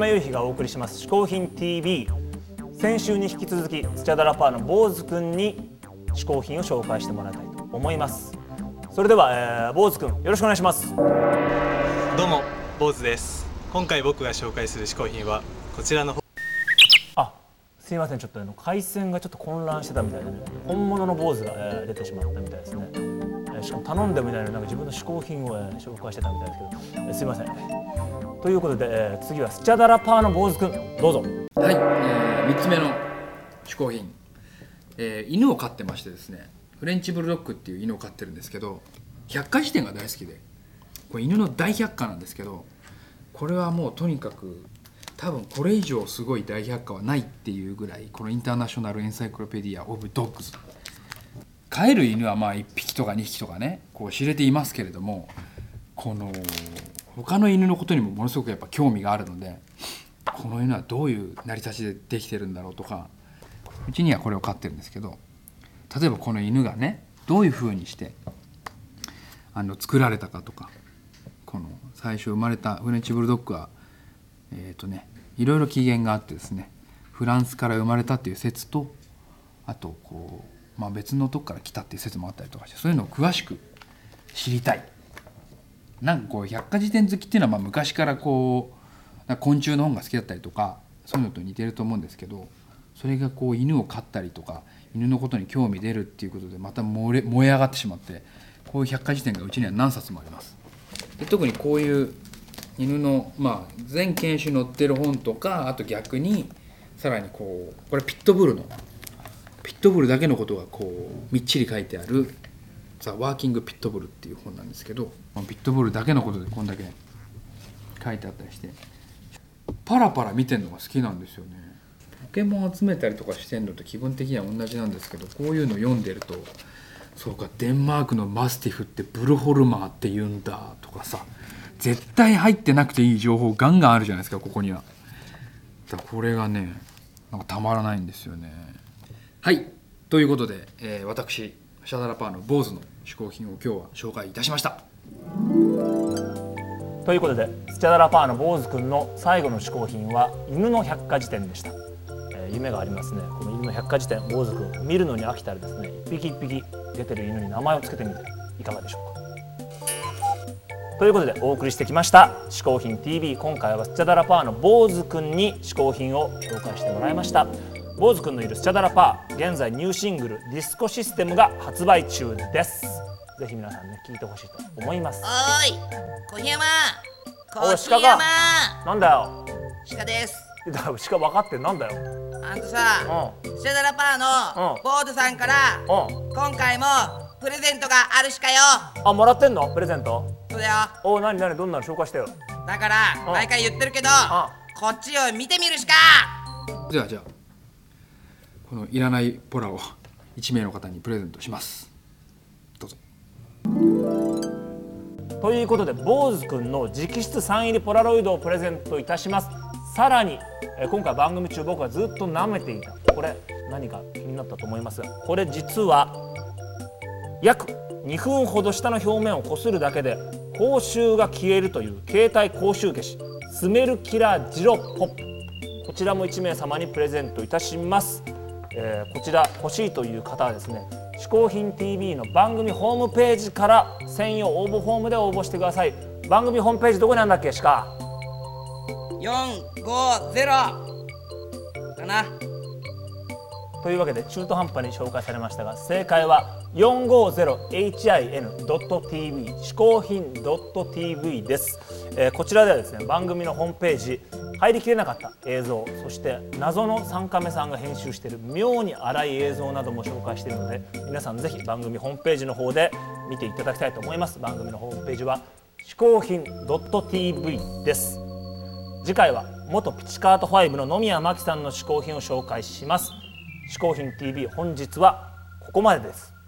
山雄飛がお送りします「嗜好品 TV」先週に引き続きスチャダラパーの坊主くんに嗜好品を紹介してもらいたいと思います。それでは、えー、坊主くんよろしくお願いします。どうも坊主です。今回僕が紹介する嗜好品はこちらのあすいません。ちょっとあの回線がちょっと混乱してたみたいでね。本物の坊主が、えー、出てしまったみたいですね、しかも頼んでもいないのになんか自分の嗜好品を、えー、紹介してたみたいですけど、え、すいません。ということで、えー、次はスチャダラパーの坊主くんどうぞ。はい、えー、3つ目の嗜好品、えー、犬を飼ってましてですねフレンチブルドッグっていう犬を飼ってるんですけど百科事典が大好きでこれ犬の大百科なんですけどこれはもうとにかく多分これ以上すごい大百科はないっていうぐらいこのインターナショナルエンサイクロペディア・オブ・ドッグズ。飼える犬はまあ1匹とか2匹とかねこう知れていますけれどもこの他の犬のことにもものすごくやっぱ興味があるのでこの犬はどういう成り立ちでできてるんだろうとかうちにはこれを飼ってるんですけど例えばこの犬がねどういうふうにしてあの作られたかとかこの最初生まれたフレンチブルドッグはえっ、ー、とねいろいろ起源があってですねフランスから生まれたっていう説とあとこう、まあ、別のとこから来たっていう説もあったりとかしてそういうのを詳しく知りたい。なんかこう百科事典好きっていうのはまあ昔からこう昆虫の本が好きだったりとかそういうのと似てると思うんですけどそれがこう犬を飼ったりとか犬のことに興味出るっていうことでまた燃え燃え上がってしまってこういう百科事典がうちには何冊もあります。で特にこういう犬の、まあ、全犬種載ってる本とかあと逆にさらにこうこれピットブルのットブルだけのことがこうみっちり書いてあるザ・ワーキング・ピットブルっていう本なんですけどピットブルだけのことでこんだけ書いてあったりしてパラパラ見てるのが好きなんですよね。ポケモン集めたりとかしてんのと気分的には同じなんですけどこういうの読んでるとそうかデンマークのマスティフってブルホルマーって言うんだとかさ絶対入ってなくていい情報ガンガンあるじゃないですかここには。だこれがねなんかたまらないんですよね。はい。ということで、えー、私シャダラパーの坊主の嗜好品を今日は紹介いたしました。ということでスチャダラパーの坊主くんの最後の嗜好品は犬の百科事典でした、えー、夢がありますね。この犬の百科事典坊主くん見るのに飽きたらですね一匹一匹出てる犬に名前を付けてみていかがでしょうか。ということでお送りしてきました「嗜好品 TV」今回はスチャダラパーの坊主くんに嗜好品を紹介してもらいました。坊主くんのいるスチャダラパー現在ニューシングル「ディスコシステム」が発売中です。ぜひ皆さんね聞いてほしいと思います。おい小檜山おい鹿かなんだよ。鹿です。だから鹿分かってんなんだよ。あんたさ、うん、スチャダラパーの坊主さんから、うん、今回もプレゼントがあるしかよ。あもらってんの？プレゼント？そうだよ。おなになに？どんなの紹介してよ。だから毎回言ってるけどこっちを見てみるしかじゃあじゃあこのいらないポラを1名の方にプレゼントします。どうぞ。ということで坊主くんの直筆サイン入りポラロイドをプレゼントいたします。さらに今回番組中僕がずっと舐めていた。これ何か気になったと思います？がこれ実は約2分ほど下の表面をこするだけで口臭が消えるという携帯口臭消しスメルキラージロポップ。こちらも1名様にプレゼントいたします、えー、こちら欲しいという方はですね嗜好品 TV の番組ホームページから専用応募フォームで応募してください。番組ホームページどこにあるんだっけしか450かな。というわけで中途半端に紹介されましたが正解は 450hin.tv 嗜好品 .tv です、えー、こちらではですね番組のホームページ入りきれなかった映像そして謎の3カメさんが編集している妙に荒い映像なども紹介しているので皆さんぜひ番組ホームページの方で見ていただきたいと思います。番組のホームページは嗜好品 .tv です。次回は元ピチカート5の野宮真紀さんの嗜好品を紹介します。嗜好品 TV 本日はここまでです。